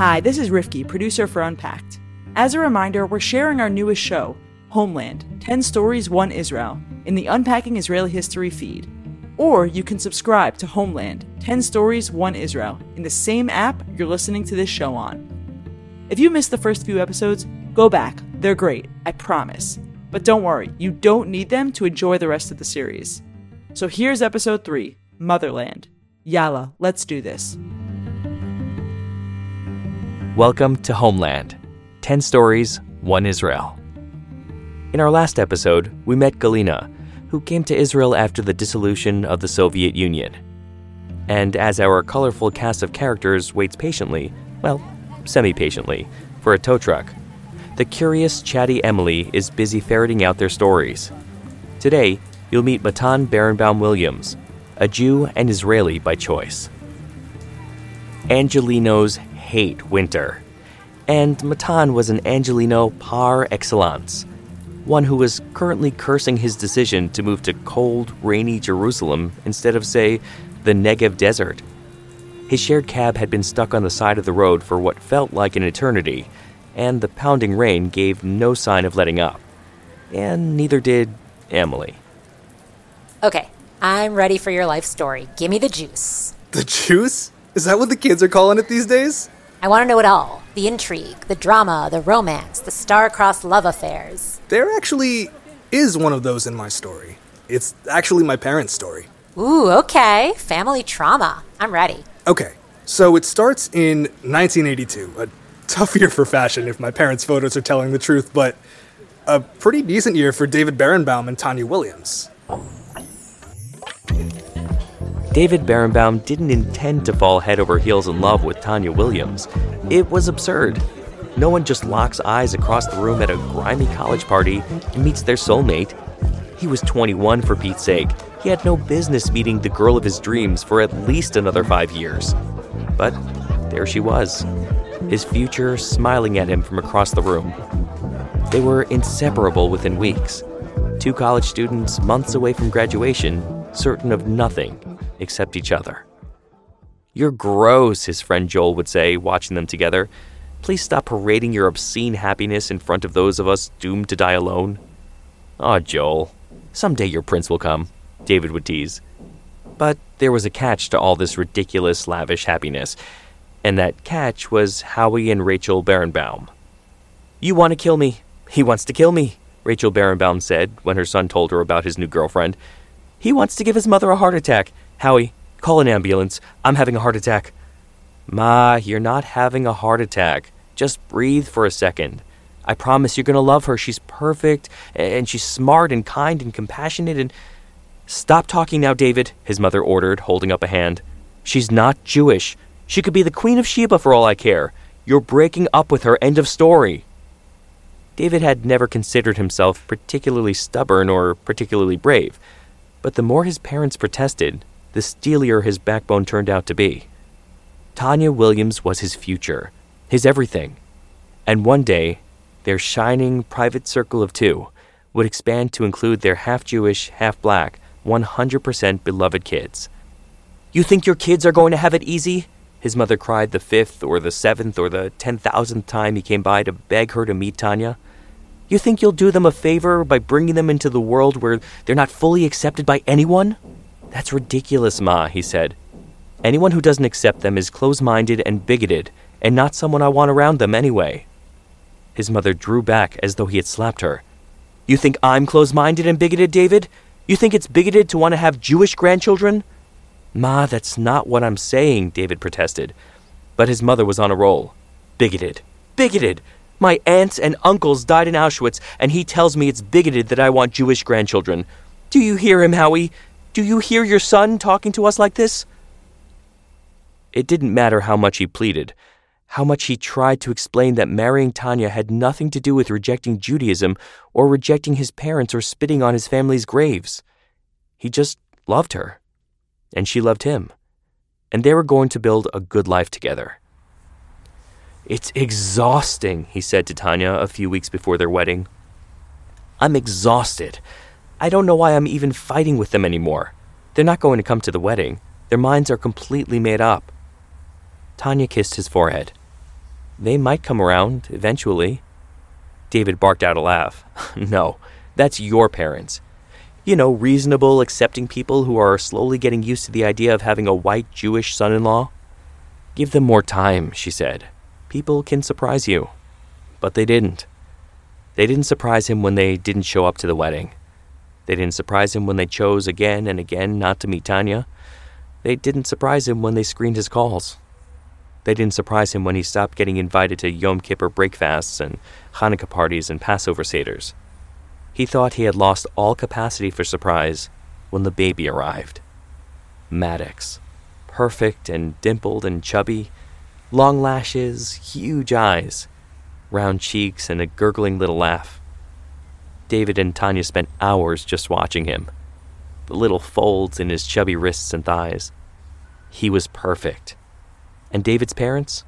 Hi, this is Rifki, producer for Unpacked. As a reminder, we're sharing our newest show, Homeland 10 Stories, 1 Israel, in the Unpacking Israeli History feed. Or you can subscribe to Homeland 10 Stories, 1 Israel in the same app you're listening to this show on. If you missed the first few episodes, go back. They're great, I promise. But don't worry, you don't need them to enjoy the rest of the series. So here's episode 3 Motherland. Yalla, let's do this. Welcome to Homeland 10 Stories, 1 Israel. In our last episode, we met Galina, who came to Israel after the dissolution of the Soviet Union. And as our colorful cast of characters waits patiently, well, semi patiently, for a tow truck, the curious, chatty Emily is busy ferreting out their stories. Today, you'll meet Matan Berenbaum Williams, a Jew and Israeli by choice. Angelenos hate winter. And Matan was an Angeleno par excellence, one who was currently cursing his decision to move to cold, rainy Jerusalem instead of, say, the Negev desert. His shared cab had been stuck on the side of the road for what felt like an eternity, and the pounding rain gave no sign of letting up. And neither did Emily. Okay, I'm ready for your life story. Give me the juice. The juice? Is that what the kids are calling it these days? I want to know it all the intrigue, the drama, the romance, the star-crossed love affairs. There actually is one of those in my story. It's actually my parents' story. Ooh, okay. Family trauma. I'm ready. Okay, so it starts in 1982. A tough year for fashion if my parents' photos are telling the truth, but a pretty decent year for David Berenbaum and Tanya Williams. David Berenbaum didn't intend to fall head over heels in love with Tanya Williams. It was absurd. No one just locks eyes across the room at a grimy college party and meets their soulmate. He was 21 for Pete's sake. He had no business meeting the girl of his dreams for at least another five years. But there she was, his future smiling at him from across the room. They were inseparable within weeks. Two college students months away from graduation, certain of nothing except each other. You're gross, his friend Joel would say, watching them together. Please stop parading your obscene happiness in front of those of us doomed to die alone. Ah, oh, Joel, someday your prince will come, David would tease. But there was a catch to all this ridiculous, lavish happiness, and that catch was Howie and Rachel Berenbaum. You want to kill me. He wants to kill me, Rachel Berenbaum said when her son told her about his new girlfriend. He wants to give his mother a heart attack. Howie, call an ambulance. I'm having a heart attack. Ma, you're not having a heart attack. Just breathe for a second. I promise you're going to love her. She's perfect, and she's smart and kind and compassionate and. Stop talking now, David, his mother ordered, holding up a hand. She's not Jewish. She could be the Queen of Sheba for all I care. You're breaking up with her. End of story. David had never considered himself particularly stubborn or particularly brave, but the more his parents protested, the steelier his backbone turned out to be. Tanya Williams was his future, his everything. And one day, their shining private circle of two would expand to include their half Jewish, half black, 100% beloved kids. You think your kids are going to have it easy? His mother cried the fifth or the seventh or the ten thousandth time he came by to beg her to meet Tanya. You think you'll do them a favor by bringing them into the world where they're not fully accepted by anyone? That's ridiculous, Ma, he said. Anyone who doesn't accept them is close minded and bigoted, and not someone I want around them anyway. His mother drew back as though he had slapped her. You think I'm close minded and bigoted, David? You think it's bigoted to want to have Jewish grandchildren? Ma, that's not what I'm saying, David protested. But his mother was on a roll. Bigoted. Bigoted! My aunts and uncles died in Auschwitz, and he tells me it's bigoted that I want Jewish grandchildren. Do you hear him, Howie? Do you hear your son talking to us like this? It didn't matter how much he pleaded, how much he tried to explain that marrying Tanya had nothing to do with rejecting Judaism or rejecting his parents or spitting on his family's graves. He just loved her, and she loved him, and they were going to build a good life together. It's exhausting, he said to Tanya a few weeks before their wedding. I'm exhausted. I don't know why I'm even fighting with them anymore. They're not going to come to the wedding. Their minds are completely made up. Tanya kissed his forehead. They might come around, eventually. David barked out a laugh. no, that's your parents. You know, reasonable, accepting people who are slowly getting used to the idea of having a white Jewish son in law. Give them more time, she said. People can surprise you. But they didn't. They didn't surprise him when they didn't show up to the wedding. They didn't surprise him when they chose again and again not to meet Tanya. They didn't surprise him when they screened his calls. They didn't surprise him when he stopped getting invited to Yom Kippur breakfasts and Hanukkah parties and Passover seders. He thought he had lost all capacity for surprise when the baby arrived. Maddox, perfect and dimpled and chubby, long lashes, huge eyes, round cheeks, and a gurgling little laugh. David and Tanya spent hours just watching him, the little folds in his chubby wrists and thighs. He was perfect and David's parents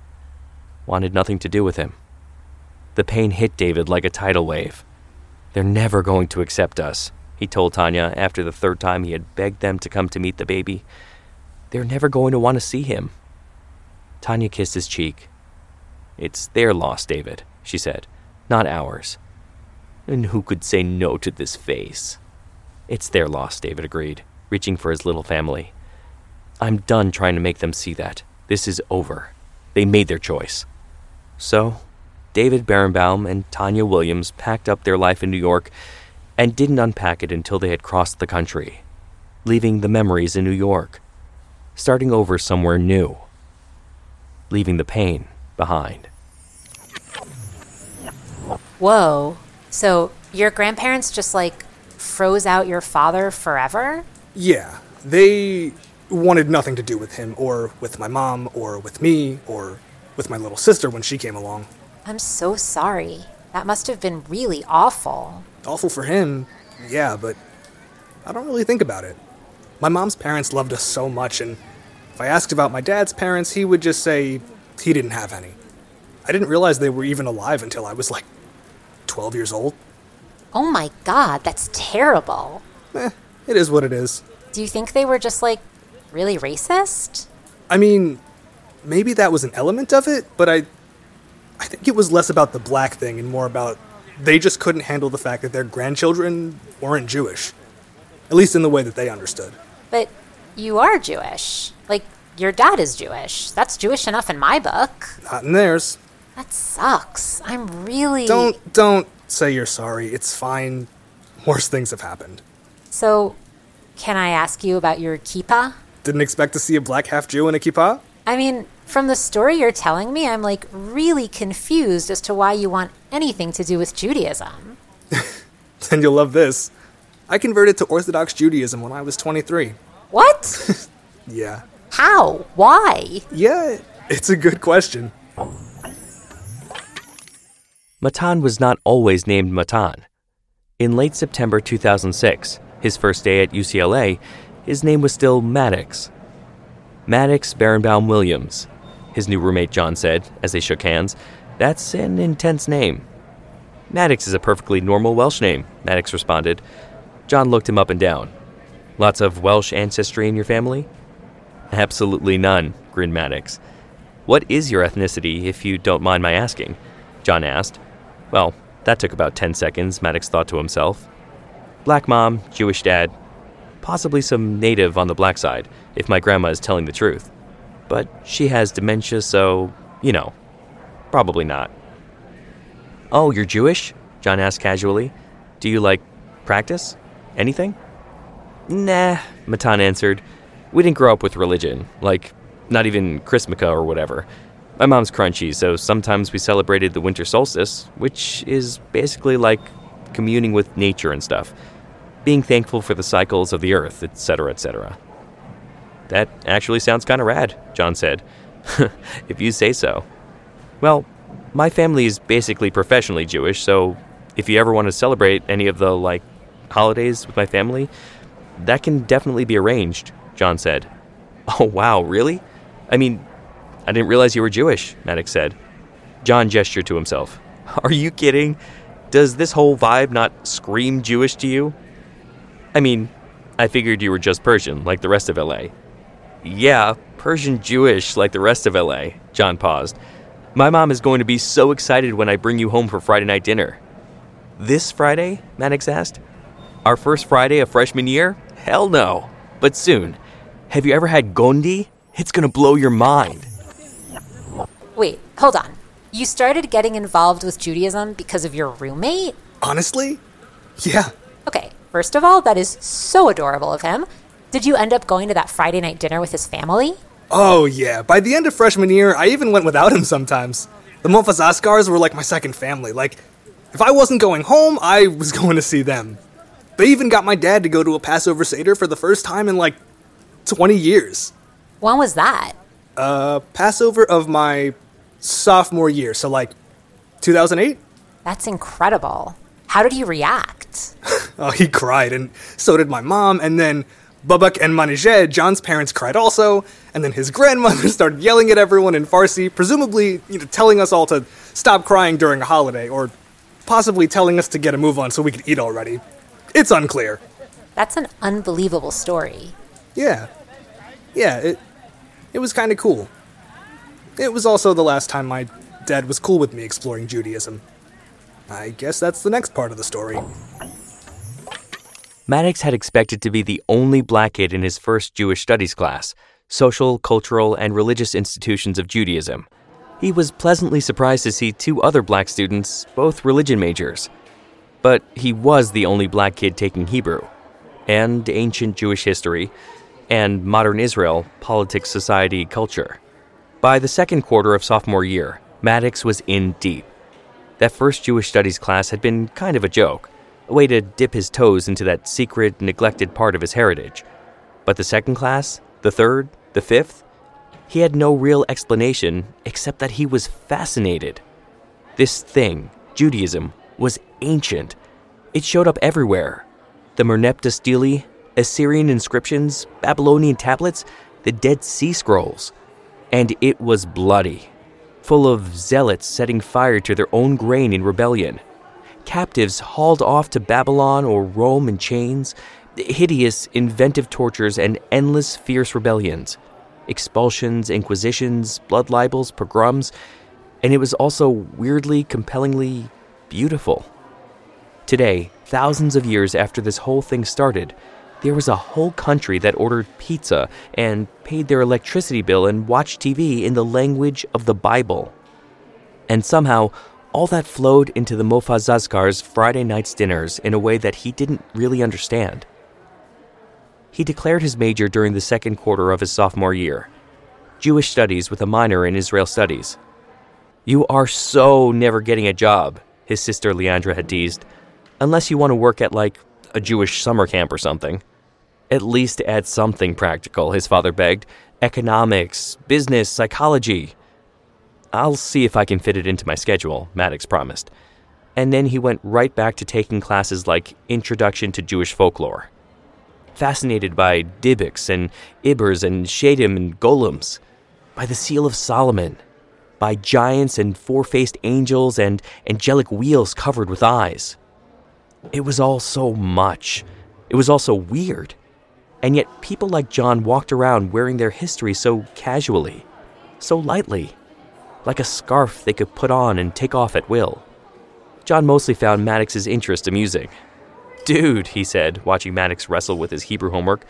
wanted nothing to do with him. The pain hit David like a tidal wave. They're never going to accept us, he told Tanya after the third time he had begged them to come to meet the baby. They're never going to want to see him. Tanya kissed his cheek. It's their loss, David, she said, not ours. And who could say no to this face? It's their loss, David agreed, reaching for his little family. I'm done trying to make them see that. This is over. They made their choice. So, David Berenbaum and Tanya Williams packed up their life in New York and didn't unpack it until they had crossed the country, leaving the memories in New York, starting over somewhere new, leaving the pain behind. Whoa. So, your grandparents just like froze out your father forever? Yeah, they wanted nothing to do with him, or with my mom, or with me, or with my little sister when she came along. I'm so sorry. That must have been really awful. Awful for him, yeah, but I don't really think about it. My mom's parents loved us so much, and if I asked about my dad's parents, he would just say he didn't have any. I didn't realize they were even alive until I was like 12 years old. Oh my god, that's terrible. Eh, it is what it is. Do you think they were just like really racist? I mean, maybe that was an element of it, but I I think it was less about the black thing and more about they just couldn't handle the fact that their grandchildren weren't Jewish. At least in the way that they understood. But you are Jewish. Like your dad is Jewish. That's Jewish enough in my book. Not in theirs. That sucks. I'm really Don't don't say you're sorry. It's fine. Worse things have happened. So, can I ask you about your kippah? Didn't expect to see a black half Jew in a kippah? I mean, from the story you're telling me, I'm like really confused as to why you want anything to do with Judaism. then you'll love this. I converted to Orthodox Judaism when I was 23. What? Yeah. How? Why? Yeah, it's a good question. Matan was not always named Matan. In late September 2006, his first day at UCLA, his name was still Maddox. Maddox Berenbaum Williams, his new roommate John said as they shook hands. That's an intense name. Maddox is a perfectly normal Welsh name, Maddox responded. John looked him up and down. Lots of Welsh ancestry in your family? Absolutely none, grinned Maddox. What is your ethnicity, if you don't mind my asking? John asked. Well, that took about 10 seconds, Maddox thought to himself. Black mom, Jewish dad, possibly some native on the black side, if my grandma is telling the truth. But she has dementia, so, you know, probably not. Oh, you're Jewish? John asked casually. Do you, like, practice? Anything? Nah, Matan answered. We didn't grow up with religion, like, not even Chrismukkah or whatever. My mom's crunchy, so sometimes we celebrated the winter solstice, which is basically like communing with nature and stuff being thankful for the cycles of the earth, etc., etc. That actually sounds kind of rad, John said. if you say so. Well, my family is basically professionally Jewish, so if you ever want to celebrate any of the, like, holidays with my family, that can definitely be arranged, John said. Oh, wow, really? I mean, I didn't realize you were Jewish, Maddox said. John gestured to himself. Are you kidding? Does this whole vibe not scream Jewish to you? I mean, I figured you were just Persian, like the rest of LA. Yeah, Persian Jewish, like the rest of LA. John paused. My mom is going to be so excited when I bring you home for Friday night dinner. This Friday? Maddox asked. Our first Friday of freshman year? Hell no. But soon. Have you ever had gondi? It's gonna blow your mind. Wait, hold on. You started getting involved with Judaism because of your roommate? Honestly? Yeah. Okay, first of all, that is so adorable of him. Did you end up going to that Friday night dinner with his family? Oh, yeah. By the end of freshman year, I even went without him sometimes. The Mofazaskars were like my second family. Like, if I wasn't going home, I was going to see them. They even got my dad to go to a Passover Seder for the first time in like 20 years. When was that? Uh, Passover of my sophomore year, so like 2008? That's incredible. How did he react? oh, he cried, and so did my mom, and then Babak and Manijeh, John's parents, cried also, and then his grandmother started yelling at everyone in Farsi, presumably you know, telling us all to stop crying during a holiday, or possibly telling us to get a move on so we could eat already. It's unclear. That's an unbelievable story. Yeah. Yeah, it, it was kind of cool. It was also the last time my dad was cool with me exploring Judaism. I guess that's the next part of the story. Maddox had expected to be the only black kid in his first Jewish studies class social, cultural, and religious institutions of Judaism. He was pleasantly surprised to see two other black students, both religion majors. But he was the only black kid taking Hebrew, and ancient Jewish history, and modern Israel, politics, society, culture. By the second quarter of sophomore year, Maddox was in deep. That first Jewish studies class had been kind of a joke, a way to dip his toes into that secret, neglected part of his heritage. But the second class, the third, the fifth, he had no real explanation except that he was fascinated. This thing, Judaism, was ancient. It showed up everywhere. The Merneptah stele, Assyrian inscriptions, Babylonian tablets, the Dead Sea Scrolls and it was bloody, full of zealots setting fire to their own grain in rebellion, captives hauled off to Babylon or Rome in chains, hideous, inventive tortures, and endless, fierce rebellions, expulsions, inquisitions, blood libels, pogroms, and it was also weirdly, compellingly beautiful. Today, thousands of years after this whole thing started, there was a whole country that ordered pizza and paid their electricity bill and watched TV in the language of the Bible. And somehow, all that flowed into the Mofazazkar's Friday night's dinners in a way that he didn't really understand. He declared his major during the second quarter of his sophomore year Jewish Studies with a minor in Israel Studies. You are so never getting a job, his sister Leandra had teased, unless you want to work at, like, a Jewish summer camp or something. At least add something practical, his father begged. Economics, business, psychology. I'll see if I can fit it into my schedule, Maddox promised. And then he went right back to taking classes like Introduction to Jewish Folklore. Fascinated by Dybbuk and Ibburs and Shadim and Golems, by the Seal of Solomon, by giants and four faced angels and angelic wheels covered with eyes. It was all so much. It was all so weird. And yet, people like John walked around wearing their history so casually, so lightly, like a scarf they could put on and take off at will. John mostly found Maddox's interest amusing. Dude, he said, watching Maddox wrestle with his Hebrew homework,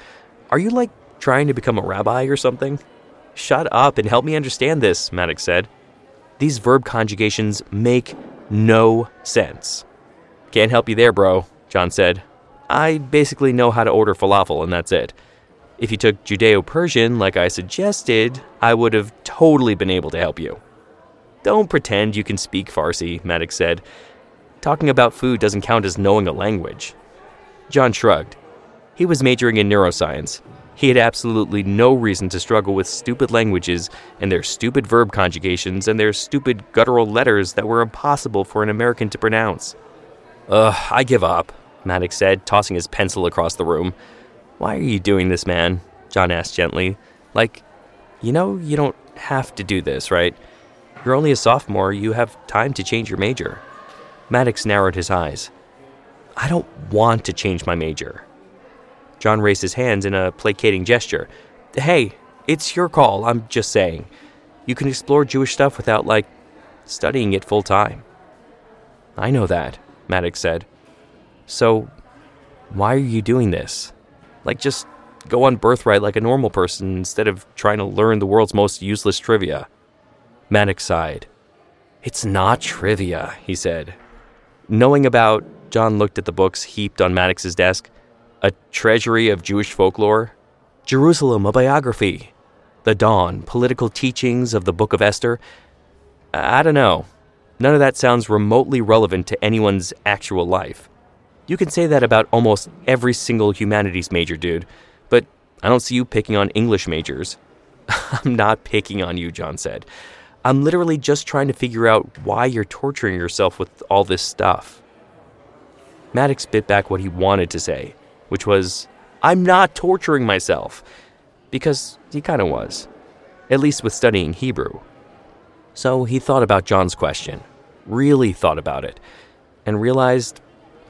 are you like trying to become a rabbi or something? Shut up and help me understand this, Maddox said. These verb conjugations make no sense. Can't help you there, bro, John said, I basically know how to order falafel, and that's it. If you took Judeo Persian, like I suggested, I would have totally been able to help you. Don't pretend you can speak Farsi, Maddox said. Talking about food doesn't count as knowing a language. John shrugged. He was majoring in neuroscience. He had absolutely no reason to struggle with stupid languages and their stupid verb conjugations and their stupid guttural letters that were impossible for an American to pronounce. Ugh, I give up. Maddox said, tossing his pencil across the room. Why are you doing this, man? John asked gently. Like, you know, you don't have to do this, right? You're only a sophomore, you have time to change your major. Maddox narrowed his eyes. I don't want to change my major. John raised his hands in a placating gesture. Hey, it's your call, I'm just saying. You can explore Jewish stuff without, like, studying it full time. I know that, Maddox said. So, why are you doing this? Like, just go on birthright like a normal person instead of trying to learn the world's most useless trivia. Maddox sighed. It's not trivia, he said. Knowing about, John looked at the books heaped on Maddox's desk. A treasury of Jewish folklore. Jerusalem, a biography. The Dawn, political teachings of the Book of Esther. I don't know. None of that sounds remotely relevant to anyone's actual life. You can say that about almost every single humanities major, dude, but I don't see you picking on English majors. I'm not picking on you, John said. I'm literally just trying to figure out why you're torturing yourself with all this stuff. Maddox bit back what he wanted to say, which was, I'm not torturing myself. Because he kind of was, at least with studying Hebrew. So he thought about John's question, really thought about it, and realized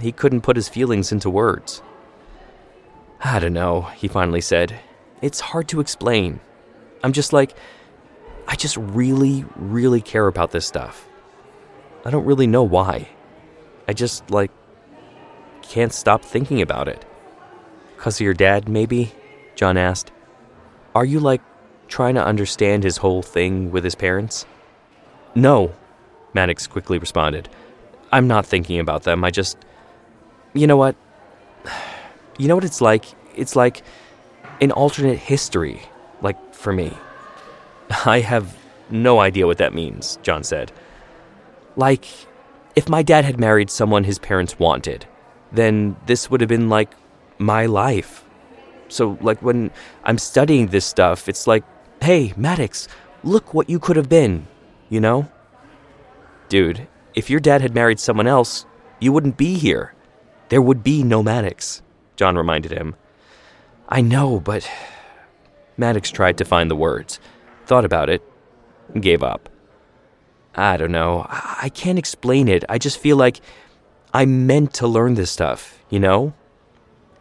he couldn't put his feelings into words. I don't know, he finally said. It's hard to explain. I'm just like, I just really, really care about this stuff. I don't really know why. I just, like, can't stop thinking about it. Because of your dad, maybe? John asked. Are you, like, trying to understand his whole thing with his parents? No, Maddox quickly responded. I'm not thinking about them. I just. You know what? You know what it's like? It's like an alternate history, like for me. I have no idea what that means, John said. Like, if my dad had married someone his parents wanted, then this would have been like my life. So, like, when I'm studying this stuff, it's like, hey, Maddox, look what you could have been, you know? Dude, if your dad had married someone else, you wouldn't be here. There would be no Maddox, John reminded him. I know, but. Maddox tried to find the words, thought about it, and gave up. I don't know. I can't explain it. I just feel like I meant to learn this stuff, you know?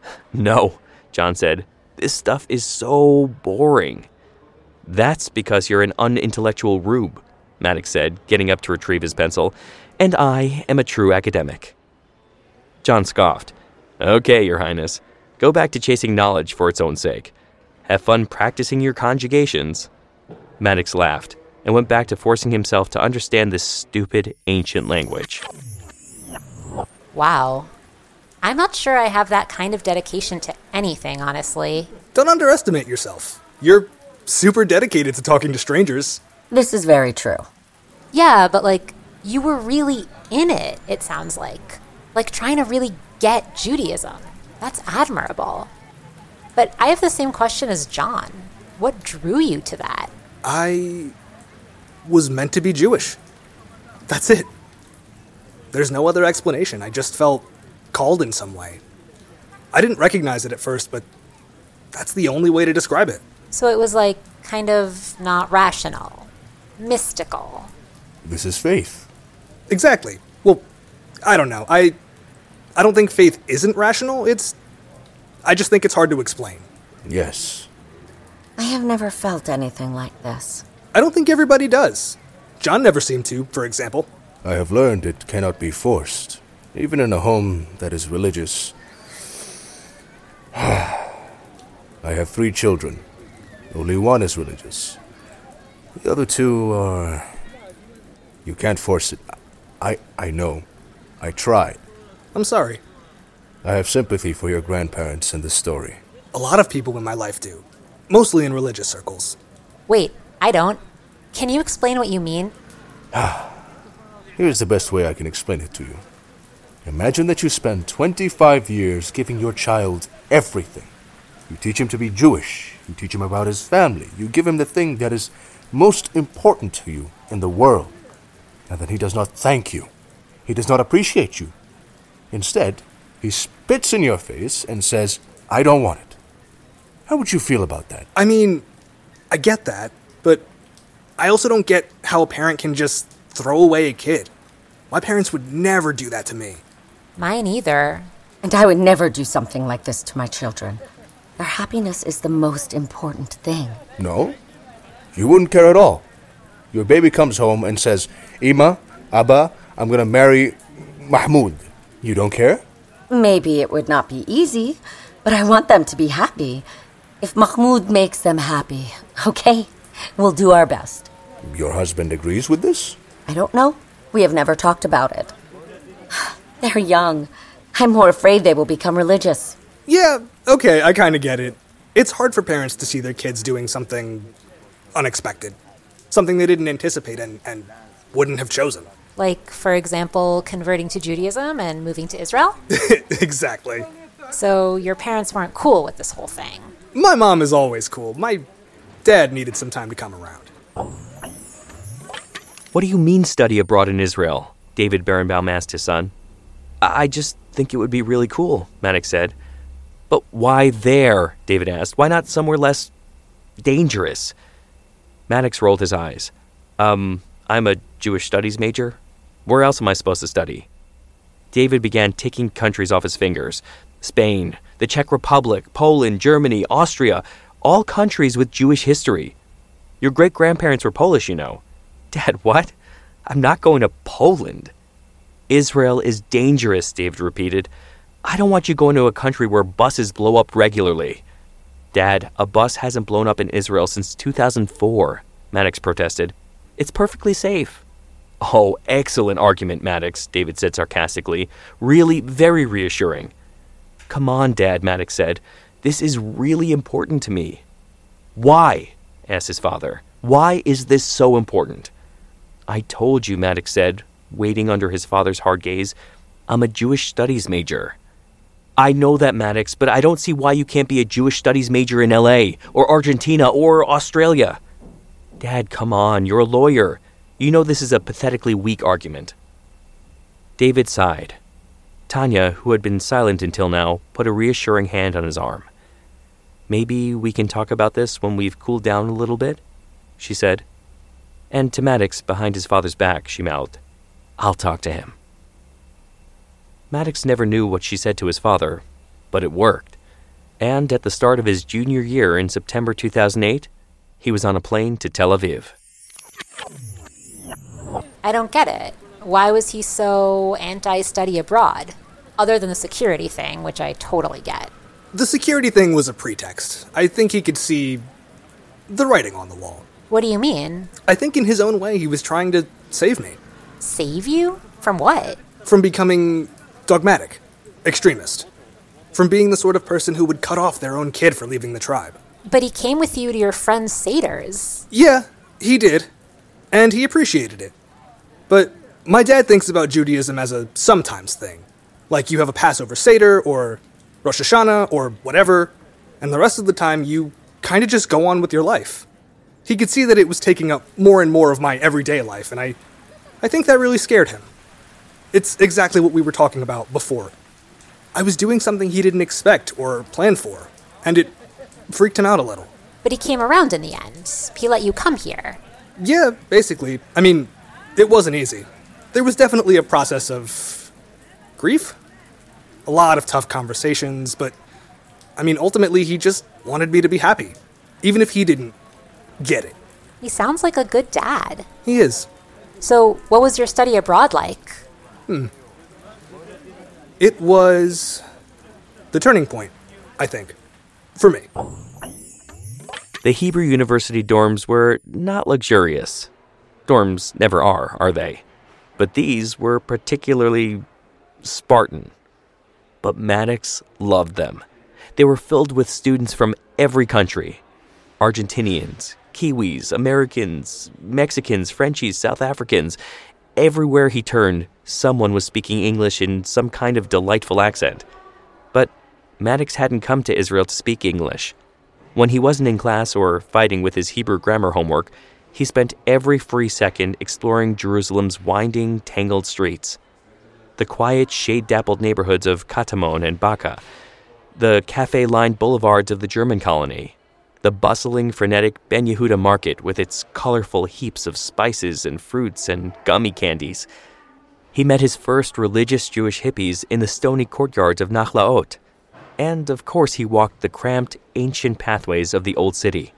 No, John said. This stuff is so boring. That's because you're an unintellectual rube, Maddox said, getting up to retrieve his pencil. And I am a true academic. John scoffed. Okay, Your Highness. Go back to chasing knowledge for its own sake. Have fun practicing your conjugations. Maddox laughed and went back to forcing himself to understand this stupid ancient language. Wow. I'm not sure I have that kind of dedication to anything, honestly. Don't underestimate yourself. You're super dedicated to talking to strangers. This is very true. Yeah, but like, you were really in it, it sounds like. Like, trying to really get Judaism. That's admirable. But I have the same question as John. What drew you to that? I was meant to be Jewish. That's it. There's no other explanation. I just felt called in some way. I didn't recognize it at first, but that's the only way to describe it. So it was like kind of not rational, mystical. This is faith. Exactly. Well, I don't know. I I don't think faith isn't rational. It's I just think it's hard to explain. Yes. I have never felt anything like this. I don't think everybody does. John never seemed to, for example. I have learned it cannot be forced, even in a home that is religious. I have three children. Only one is religious. The other two are. You can't force it. I, I know. I tried. I'm sorry. I have sympathy for your grandparents in this story. A lot of people in my life do, mostly in religious circles. Wait, I don't. Can you explain what you mean? Ah, here's the best way I can explain it to you. Imagine that you spend 25 years giving your child everything. You teach him to be Jewish, you teach him about his family, you give him the thing that is most important to you in the world. And then he does not thank you. He does not appreciate you. Instead, he spits in your face and says, I don't want it. How would you feel about that? I mean, I get that, but I also don't get how a parent can just throw away a kid. My parents would never do that to me. Mine either. And I would never do something like this to my children. Their happiness is the most important thing. No? You wouldn't care at all. Your baby comes home and says, Ima, Abba, I'm gonna marry Mahmoud. You don't care? Maybe it would not be easy, but I want them to be happy. If Mahmoud makes them happy, okay? We'll do our best. Your husband agrees with this? I don't know. We have never talked about it. They're young. I'm more afraid they will become religious. Yeah, okay, I kind of get it. It's hard for parents to see their kids doing something unexpected, something they didn't anticipate and, and wouldn't have chosen. Like, for example, converting to Judaism and moving to Israel? exactly. So your parents weren't cool with this whole thing. My mom is always cool. My dad needed some time to come around. What do you mean study abroad in Israel? David Berenbaum asked his son. I just think it would be really cool, Maddox said. But why there? David asked. Why not somewhere less dangerous? Maddox rolled his eyes. Um, I'm a Jewish studies major. Where else am I supposed to study? David began ticking countries off his fingers Spain, the Czech Republic, Poland, Germany, Austria, all countries with Jewish history. Your great grandparents were Polish, you know. Dad, what? I'm not going to Poland. Israel is dangerous, David repeated. I don't want you going to a country where buses blow up regularly. Dad, a bus hasn't blown up in Israel since 2004, Maddox protested. It's perfectly safe. Oh, excellent argument, Maddox, David said sarcastically. Really, very reassuring. Come on, Dad, Maddox said. This is really important to me. Why? asked his father. Why is this so important? I told you, Maddox said, waiting under his father's hard gaze. I'm a Jewish studies major. I know that, Maddox, but I don't see why you can't be a Jewish studies major in LA, or Argentina, or Australia. Dad, come on, you're a lawyer. You know this is a pathetically weak argument. David sighed. Tanya, who had been silent until now, put a reassuring hand on his arm. Maybe we can talk about this when we've cooled down a little bit, she said. And to Maddox, behind his father's back, she mouthed, I'll talk to him. Maddox never knew what she said to his father, but it worked. And at the start of his junior year in September 2008, he was on a plane to Tel Aviv. I don't get it. Why was he so anti study abroad? Other than the security thing, which I totally get. The security thing was a pretext. I think he could see the writing on the wall. What do you mean? I think in his own way he was trying to save me. Save you? From what? From becoming dogmatic, extremist. From being the sort of person who would cut off their own kid for leaving the tribe. But he came with you to your friend Seder's. Yeah, he did. And he appreciated it. But my dad thinks about Judaism as a sometimes thing. Like you have a Passover Seder, or Rosh Hashanah, or whatever, and the rest of the time you kind of just go on with your life. He could see that it was taking up more and more of my everyday life, and I, I think that really scared him. It's exactly what we were talking about before. I was doing something he didn't expect or plan for, and it freaked him out a little. But he came around in the end. He let you come here. Yeah, basically. I mean, it wasn't easy. There was definitely a process of grief, a lot of tough conversations, but I mean, ultimately, he just wanted me to be happy, even if he didn't get it. He sounds like a good dad. He is. So, what was your study abroad like? Hmm. It was the turning point, I think, for me. The Hebrew University dorms were not luxurious. Dorms never are, are they? But these were particularly Spartan. But Maddox loved them. They were filled with students from every country Argentinians, Kiwis, Americans, Mexicans, Frenchies, South Africans. Everywhere he turned, someone was speaking English in some kind of delightful accent. But Maddox hadn't come to Israel to speak English. When he wasn't in class or fighting with his Hebrew grammar homework, he spent every free second exploring Jerusalem's winding, tangled streets. The quiet, shade dappled neighborhoods of Katamon and Baka, the cafe lined boulevards of the German colony, the bustling, frenetic Ben Yehuda market with its colorful heaps of spices and fruits and gummy candies. He met his first religious Jewish hippies in the stony courtyards of Nachlaot. And of course, he walked the cramped, ancient pathways of the old city.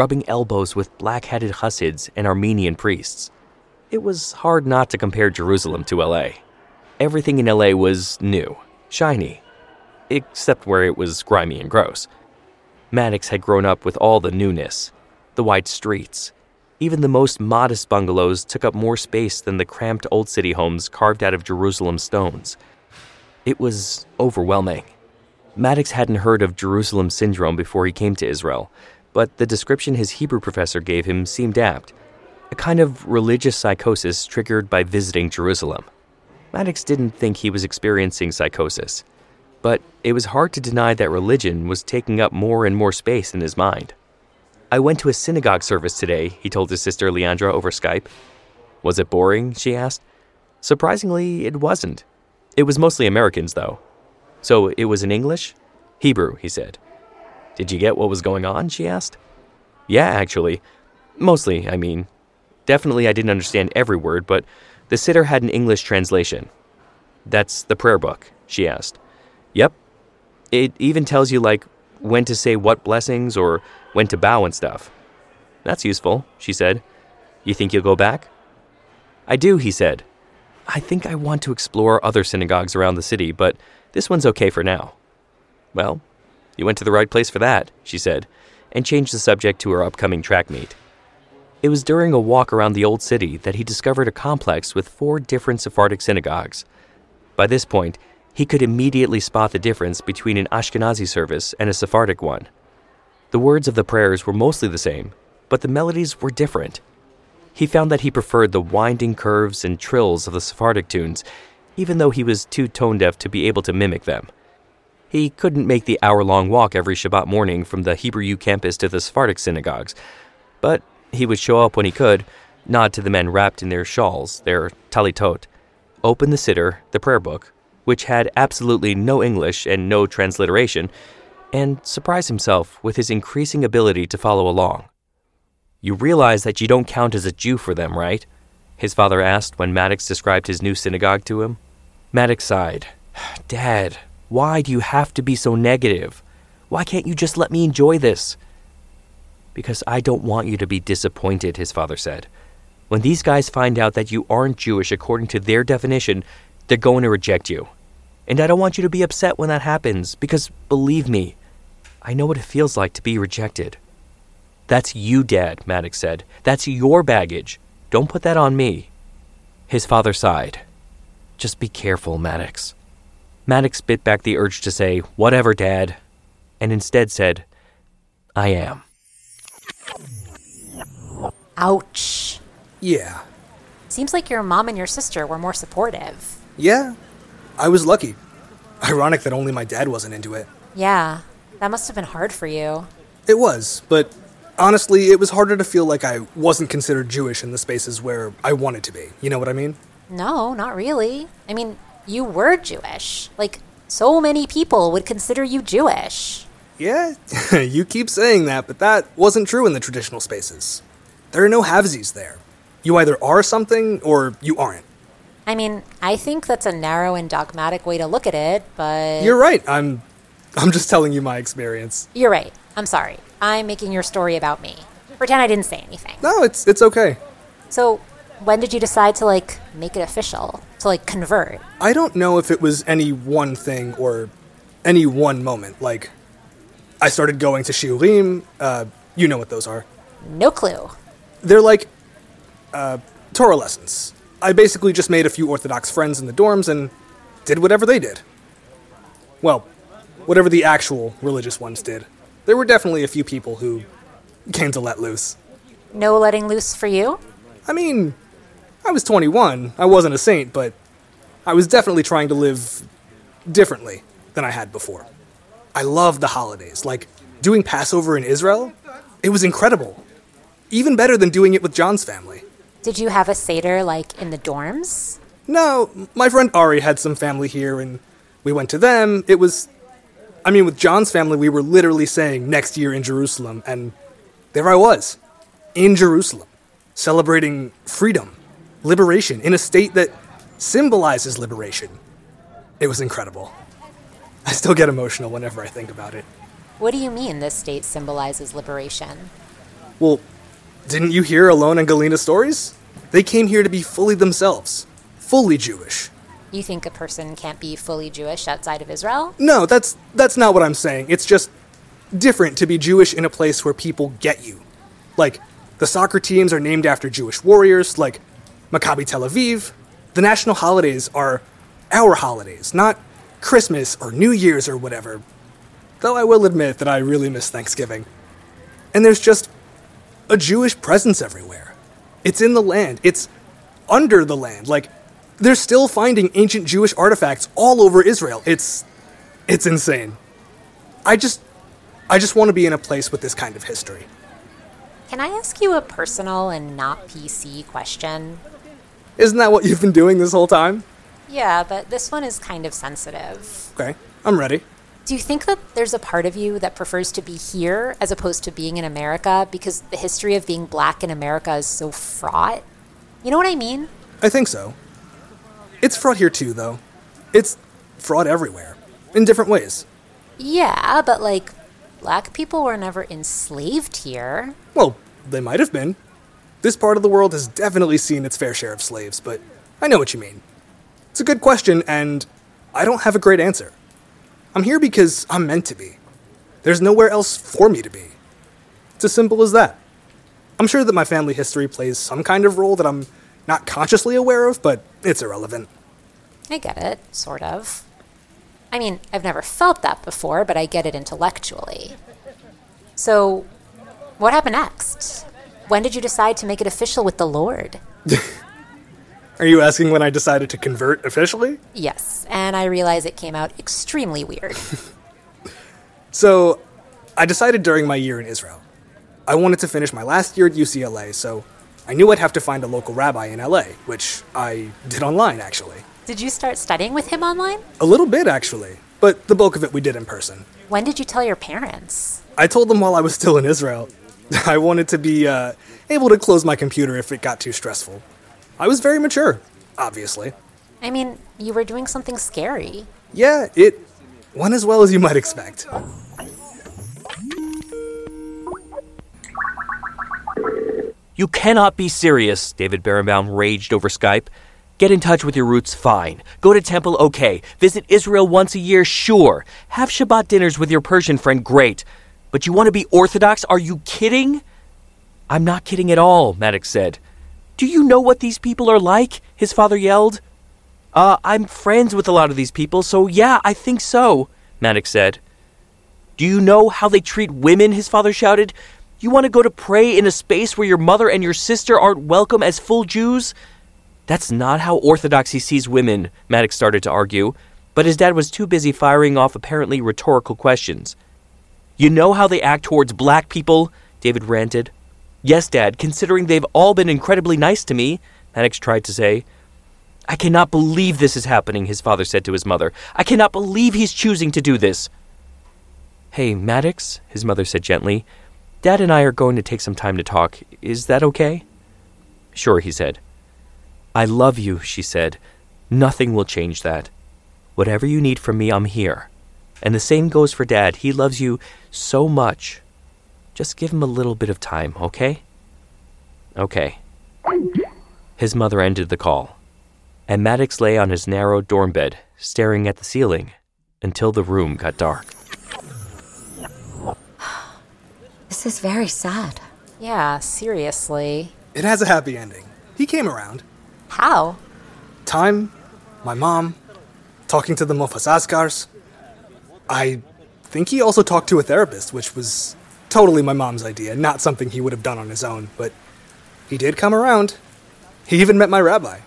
Rubbing elbows with black headed Hasids and Armenian priests. It was hard not to compare Jerusalem to LA. Everything in LA was new, shiny, except where it was grimy and gross. Maddox had grown up with all the newness the wide streets. Even the most modest bungalows took up more space than the cramped old city homes carved out of Jerusalem stones. It was overwhelming. Maddox hadn't heard of Jerusalem syndrome before he came to Israel, but the description his Hebrew professor gave him seemed apt a kind of religious psychosis triggered by visiting Jerusalem. Maddox didn't think he was experiencing psychosis, but it was hard to deny that religion was taking up more and more space in his mind. I went to a synagogue service today, he told his sister Leandra over Skype. Was it boring? she asked. Surprisingly, it wasn't. It was mostly Americans, though. So it was in English? Hebrew, he said. Did you get what was going on? she asked. Yeah, actually. Mostly, I mean. Definitely, I didn't understand every word, but the siddur had an English translation. That's the prayer book, she asked. Yep. It even tells you, like, when to say what blessings or when to bow and stuff. That's useful, she said. You think you'll go back? I do, he said. I think I want to explore other synagogues around the city, but this one's okay for now. Well, you went to the right place for that, she said, and changed the subject to her upcoming track meet. It was during a walk around the old city that he discovered a complex with four different Sephardic synagogues. By this point, he could immediately spot the difference between an Ashkenazi service and a Sephardic one. The words of the prayers were mostly the same, but the melodies were different. He found that he preferred the winding curves and trills of the Sephardic tunes, even though he was too tone deaf to be able to mimic them. He couldn't make the hour long walk every Shabbat morning from the Hebrew U campus to the Sephardic synagogues, but he would show up when he could, nod to the men wrapped in their shawls, their talitot, open the siddur, the prayer book, which had absolutely no English and no transliteration, and surprise himself with his increasing ability to follow along. You realize that you don't count as a Jew for them, right? His father asked when Maddox described his new synagogue to him. Maddox sighed. Dad, why do you have to be so negative? Why can't you just let me enjoy this? Because I don't want you to be disappointed, his father said. When these guys find out that you aren't Jewish according to their definition, they're going to reject you. And I don't want you to be upset when that happens, because believe me, I know what it feels like to be rejected. That's you, Dad, Maddox said. That's your baggage. Don't put that on me. His father sighed. Just be careful, Maddox. Maddox bit back the urge to say, Whatever, Dad, and instead said, I am. Ouch. Yeah. Seems like your mom and your sister were more supportive. Yeah. I was lucky. Ironic that only my dad wasn't into it. Yeah, that must have been hard for you. It was, but honestly, it was harder to feel like I wasn't considered Jewish in the spaces where I wanted to be. You know what I mean? No, not really. I mean, you were Jewish. Like, so many people would consider you Jewish. Yeah, you keep saying that, but that wasn't true in the traditional spaces. There are no halvesies there. You either are something or you aren't. I mean, I think that's a narrow and dogmatic way to look at it, but. You're right. I'm I'm just telling you my experience. You're right. I'm sorry. I'm making your story about me. Pretend I didn't say anything. No, it's it's okay. So, when did you decide to like make it official? To like convert? I don't know if it was any one thing or any one moment. Like I started going to shiurim, uh, you know what those are. No clue. They're like uh, Torah lessons. I basically just made a few Orthodox friends in the dorms and did whatever they did. Well, whatever the actual religious ones did. There were definitely a few people who came to let loose. No letting loose for you? I mean, I was 21. I wasn't a saint, but I was definitely trying to live differently than I had before. I loved the holidays, like doing Passover in Israel. It was incredible. Even better than doing it with John's family. Did you have a Seder like in the dorms? No, my friend Ari had some family here and we went to them. It was. I mean, with John's family, we were literally saying next year in Jerusalem, and there I was, in Jerusalem, celebrating freedom, liberation, in a state that symbolizes liberation. It was incredible. I still get emotional whenever I think about it. What do you mean this state symbolizes liberation? Well, didn't you hear Alon and Galina's stories? They came here to be fully themselves, fully Jewish. You think a person can't be fully Jewish outside of Israel? No, that's that's not what I'm saying. It's just different to be Jewish in a place where people get you. Like the soccer teams are named after Jewish warriors, like Maccabi Tel Aviv. The national holidays are our holidays, not Christmas or New Year's or whatever. Though I will admit that I really miss Thanksgiving. And there's just a Jewish presence everywhere. It's in the land. It's under the land. Like they're still finding ancient Jewish artifacts all over Israel. It's it's insane. I just I just want to be in a place with this kind of history. Can I ask you a personal and not PC question? Isn't that what you've been doing this whole time? Yeah, but this one is kind of sensitive. Okay, I'm ready. Do you think that there's a part of you that prefers to be here as opposed to being in America because the history of being black in America is so fraught? You know what I mean? I think so. It's fraught here too, though. It's fraught everywhere, in different ways. Yeah, but like, black people were never enslaved here. Well, they might have been. This part of the world has definitely seen its fair share of slaves, but I know what you mean. It's a good question, and I don't have a great answer. I'm here because I'm meant to be. There's nowhere else for me to be. It's as simple as that. I'm sure that my family history plays some kind of role that I'm not consciously aware of, but it's irrelevant. I get it, sort of. I mean, I've never felt that before, but I get it intellectually. So, what happened next? When did you decide to make it official with the Lord? Are you asking when I decided to convert officially? Yes, and I realize it came out extremely weird. So, I decided during my year in Israel. I wanted to finish my last year at UCLA, so I knew I'd have to find a local rabbi in LA, which I did online actually. did you start studying with him online? A little bit actually, but the bulk of it we did in person. When did you tell your parents? I told them while I was still in Israel. I wanted to be uh, able to close my computer if it got too stressful. I was very mature, obviously. I mean, you were doing something scary. Yeah, it went as well as you might expect. You cannot be serious, David Berenbaum raged over Skype. Get in touch with your roots, fine. Go to temple, okay. Visit Israel once a year, sure. Have Shabbat dinners with your Persian friend, great. But you want to be Orthodox? Are you kidding? I'm not kidding at all, Maddox said. Do you know what these people are like? His father yelled. Uh, I'm friends with a lot of these people, so yeah, I think so, Maddox said. Do you know how they treat women? His father shouted. You want to go to pray in a space where your mother and your sister aren't welcome as full Jews? That's not how Orthodoxy sees women, Maddox started to argue, but his dad was too busy firing off apparently rhetorical questions. You know how they act towards black people? David ranted. Yes, Dad, considering they've all been incredibly nice to me, Maddox tried to say. I cannot believe this is happening, his father said to his mother. I cannot believe he's choosing to do this. Hey, Maddox, his mother said gently. Dad and I are going to take some time to talk. Is that okay? Sure, he said. I love you, she said. Nothing will change that. Whatever you need from me, I'm here. And the same goes for Dad. He loves you so much. Just give him a little bit of time, okay? Okay. His mother ended the call, and Maddox lay on his narrow dorm bed, staring at the ceiling until the room got dark. This is very sad. Yeah, seriously. It has a happy ending. He came around. How? Time, my mom, talking to the Mofasaskars. I think he also talked to a therapist, which was totally my mom's idea, not something he would have done on his own, but he did come around. He even met my rabbi.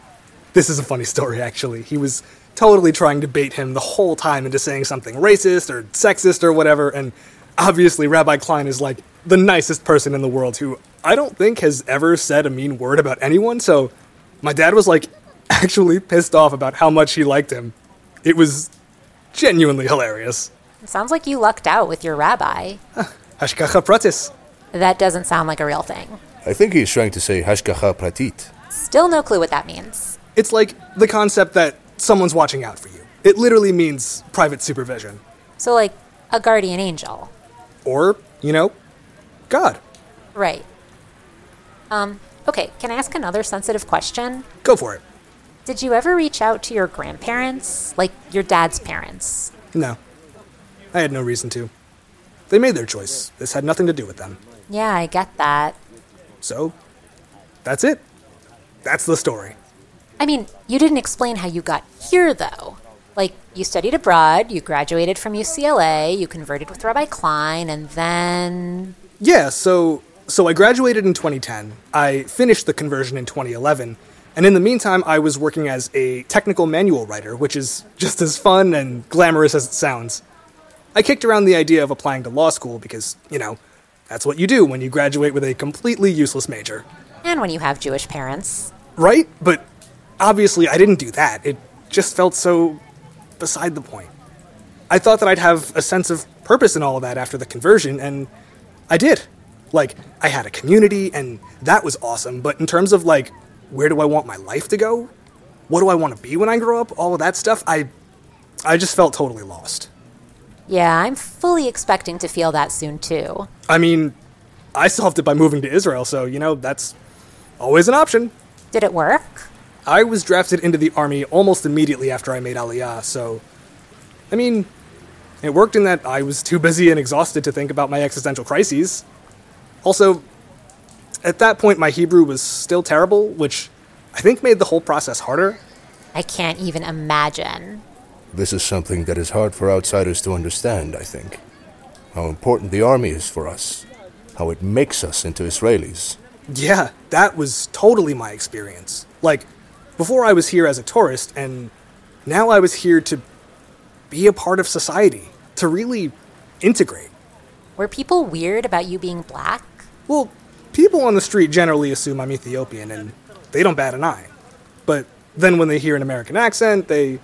This is a funny story, actually. He was totally trying to bait him the whole time into saying something racist or sexist or whatever, and obviously, Rabbi Klein is like the nicest person in the world who I don't think has ever said a mean word about anyone, so my dad was like actually pissed off about how much he liked him. It was genuinely hilarious. It sounds like you lucked out with your rabbi. Hashkacha pratis. That doesn't sound like a real thing. I think he's trying to say hashgacha pratit. Still no clue what that means. It's like the concept that someone's watching out for you. It literally means private supervision. So, like, a guardian angel. Or, you know, God. Right. Um, okay, can I ask another sensitive question? Go for it. Did you ever reach out to your grandparents? Like your dad's parents? No. I had no reason to. They made their choice. This had nothing to do with them. Yeah, I get that. So, that's it. That's the story. I mean, you didn't explain how you got here, though. Like, you studied abroad, you graduated from UCLA, you converted with Rabbi Klein, and then. Yeah, so so I graduated in 2010. I finished the conversion in 2011, and in the meantime, I was working as a technical manual writer, which is just as fun and glamorous as it sounds. I kicked around the idea of applying to law school because, you know, that's what you do when you graduate with a completely useless major. And when you have Jewish parents. Right? But obviously, I didn't do that. It just felt so beside the point. I thought that I'd have a sense of purpose in all of that after the conversion, and I did. Like, I had a community, and that was awesome, but in terms of, like, where do I want my life to go? What do I want to be when I grow up? All of that stuff, I. I just felt totally lost. Yeah, I'm fully expecting to feel that soon, too. I mean, I solved it by moving to Israel, so, you know, that's always an option. Did it work? I was drafted into the army almost immediately after I made Aliyah, so. I mean, it worked in that I was too busy and exhausted to think about my existential crises. Also, at that point, my Hebrew was still terrible, which I think made the whole process harder. I can't even imagine. This is something that is hard for outsiders to understand, I think. How important the army is for us. How it makes us into Israelis. Yeah, that was totally my experience. Like, before I was here as a tourist, and now I was here to be a part of society, to really integrate. Were people weird about you being black? Well, people on the street generally assume I'm Ethiopian, and they don't bat an eye. But then when they hear an American accent, they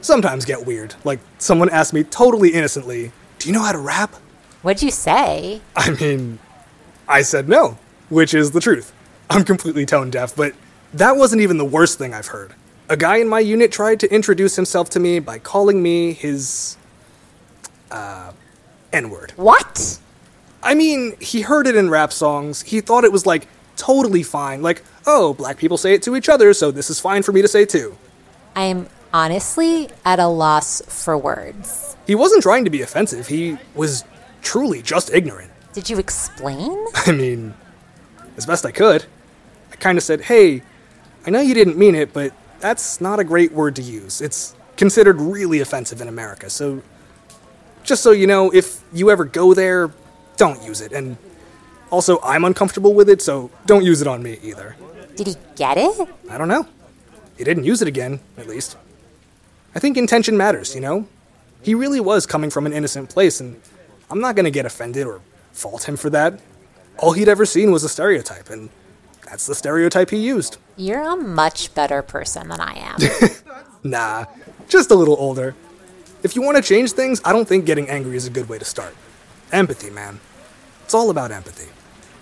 sometimes get weird. Like, someone asked me totally innocently, Do you know how to rap? What'd you say? I mean, I said no, which is the truth. I'm completely tone deaf, but that wasn't even the worst thing I've heard. A guy in my unit tried to introduce himself to me by calling me his. uh. N word. What? I mean, he heard it in rap songs. He thought it was like totally fine. Like, oh, black people say it to each other, so this is fine for me to say too. I'm honestly at a loss for words. He wasn't trying to be offensive, he was truly just ignorant. Did you explain? I mean, as best I could. I kind of said, hey, I know you didn't mean it, but that's not a great word to use. It's considered really offensive in America, so just so you know, if you ever go there, don't use it. And also, I'm uncomfortable with it, so don't use it on me either. Did he get it? I don't know. He didn't use it again, at least. I think intention matters, you know? He really was coming from an innocent place, and I'm not gonna get offended or fault him for that. All he'd ever seen was a stereotype, and that's the stereotype he used. You're a much better person than I am. Nah, just a little older. If you want to change things, I don't think getting angry is a good way to start. Empathy, man. It's all about empathy.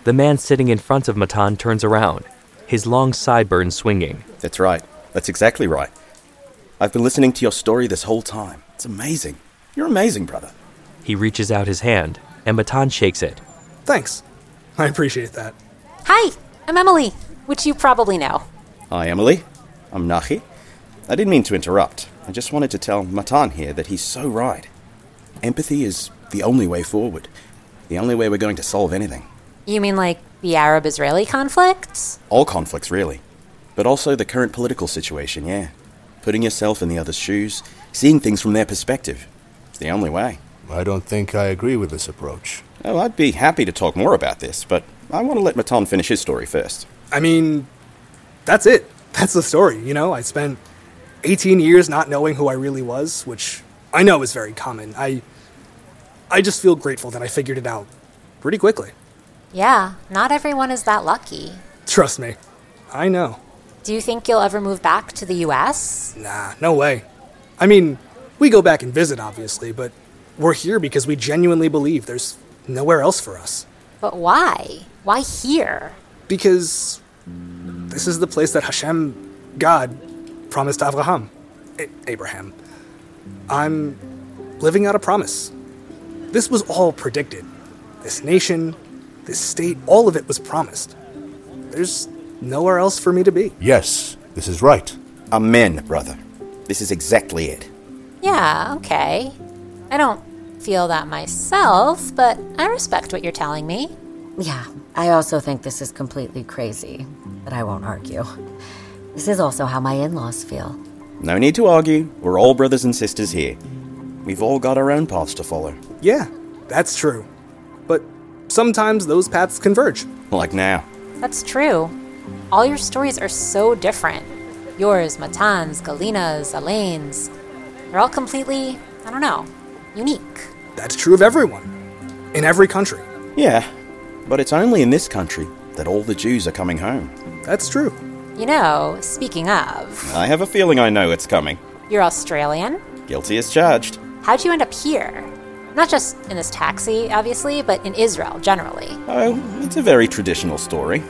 The man sitting in front of Matan turns around, his long sideburns swinging. That's right. That's exactly right. I've been listening to your story this whole time. It's amazing. You're amazing, brother. He reaches out his hand, and Matan shakes it. Thanks. I appreciate that. Hi, I'm Emily, which you probably know. Hi, Emily. I'm Nachi. I didn't mean to interrupt. I just wanted to tell Matan here that he's so right. Empathy is the only way forward, the only way we're going to solve anything. You mean like the Arab Israeli conflict? All conflicts, really. But also the current political situation, yeah. Putting yourself in the other's shoes, seeing things from their perspective. It's the only way. I don't think I agree with this approach. Oh, I'd be happy to talk more about this, but I want to let Matan finish his story first. I mean, that's it. That's the story, you know? I spent 18 years not knowing who I really was, which I know is very common. I I just feel grateful that I figured it out pretty quickly. Yeah, not everyone is that lucky. Trust me. I know. Do you think you'll ever move back to the US? Nah, no way. I mean, we go back and visit, obviously, but we're here because we genuinely believe there's nowhere else for us. But why? Why here? Because this is the place that Hashem, God, promised Abraham. A- Abraham. I'm living out a promise. This was all predicted. This nation, this state, all of it was promised. There's nowhere else for me to be. Yes, this is right. Amen, brother. This is exactly it. Yeah, okay. I don't feel that myself, but I respect what you're telling me. Yeah, I also think this is completely crazy, but I won't argue. This is also how my in laws feel. No need to argue. We're all brothers and sisters here. We've all got our own paths to follow. Yeah, that's true. But sometimes those paths converge. Like now. That's true. All your stories are so different. Yours, Matan's, Galina's, Elaine's. They're all completely, I don't know, unique. That's true of everyone. In every country. Yeah, but it's only in this country that all the Jews are coming home. That's true. You know, speaking of, I have a feeling I know it's coming. you're Australian? Guilty as charged. How'd you end up here? Not just in this taxi, obviously, but in Israel generally. Oh, it's a very traditional story.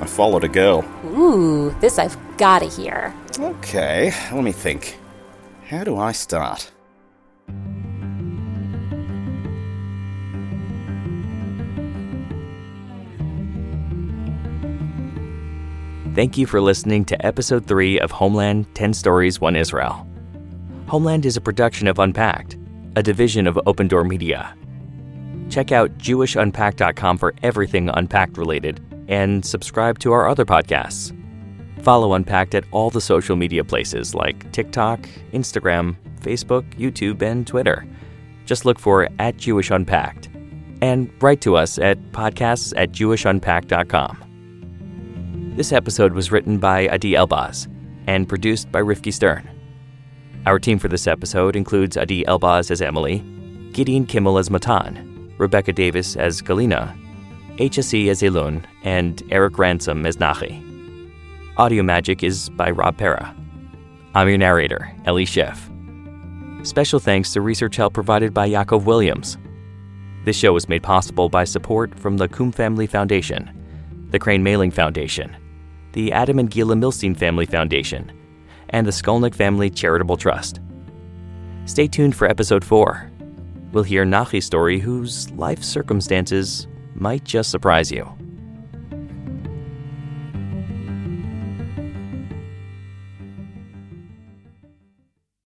I followed a girl. Ooh, this I've gotta hear. Okay, let me think. How do I start? Thank you for listening to episode 3 of Homeland 10 Stories, 1 Israel. Homeland is a production of Unpacked, a division of Open Door Media. Check out JewishUnpacked.com for everything Unpacked related and subscribe to our other podcasts. Follow Unpacked at all the social media places like TikTok, Instagram, Facebook, YouTube, and Twitter. Just look for at Jewish Unpacked. And write to us at podcasts at JewishUnpacked.com. This episode was written by Adi Elbaz and produced by Rifki Stern. Our team for this episode includes Adi Elbaz as Emily, Gideon Kimmel as Matan, Rebecca Davis as Galina, HSE as Alon, and Eric Ransom as Nachi. Audio magic is by Rob Pera. I'm your narrator, Ellie Sheff. Special thanks to research help provided by Yakov Williams. This show was made possible by support from the Koum Family Foundation, the Crain-Maling Foundation, the Adam and Gila Milstein Family Foundation, and the Skolnick Family Charitable Trust. Stay tuned for episode 4. We'll hear Nachi's story whose life circumstances might just surprise you.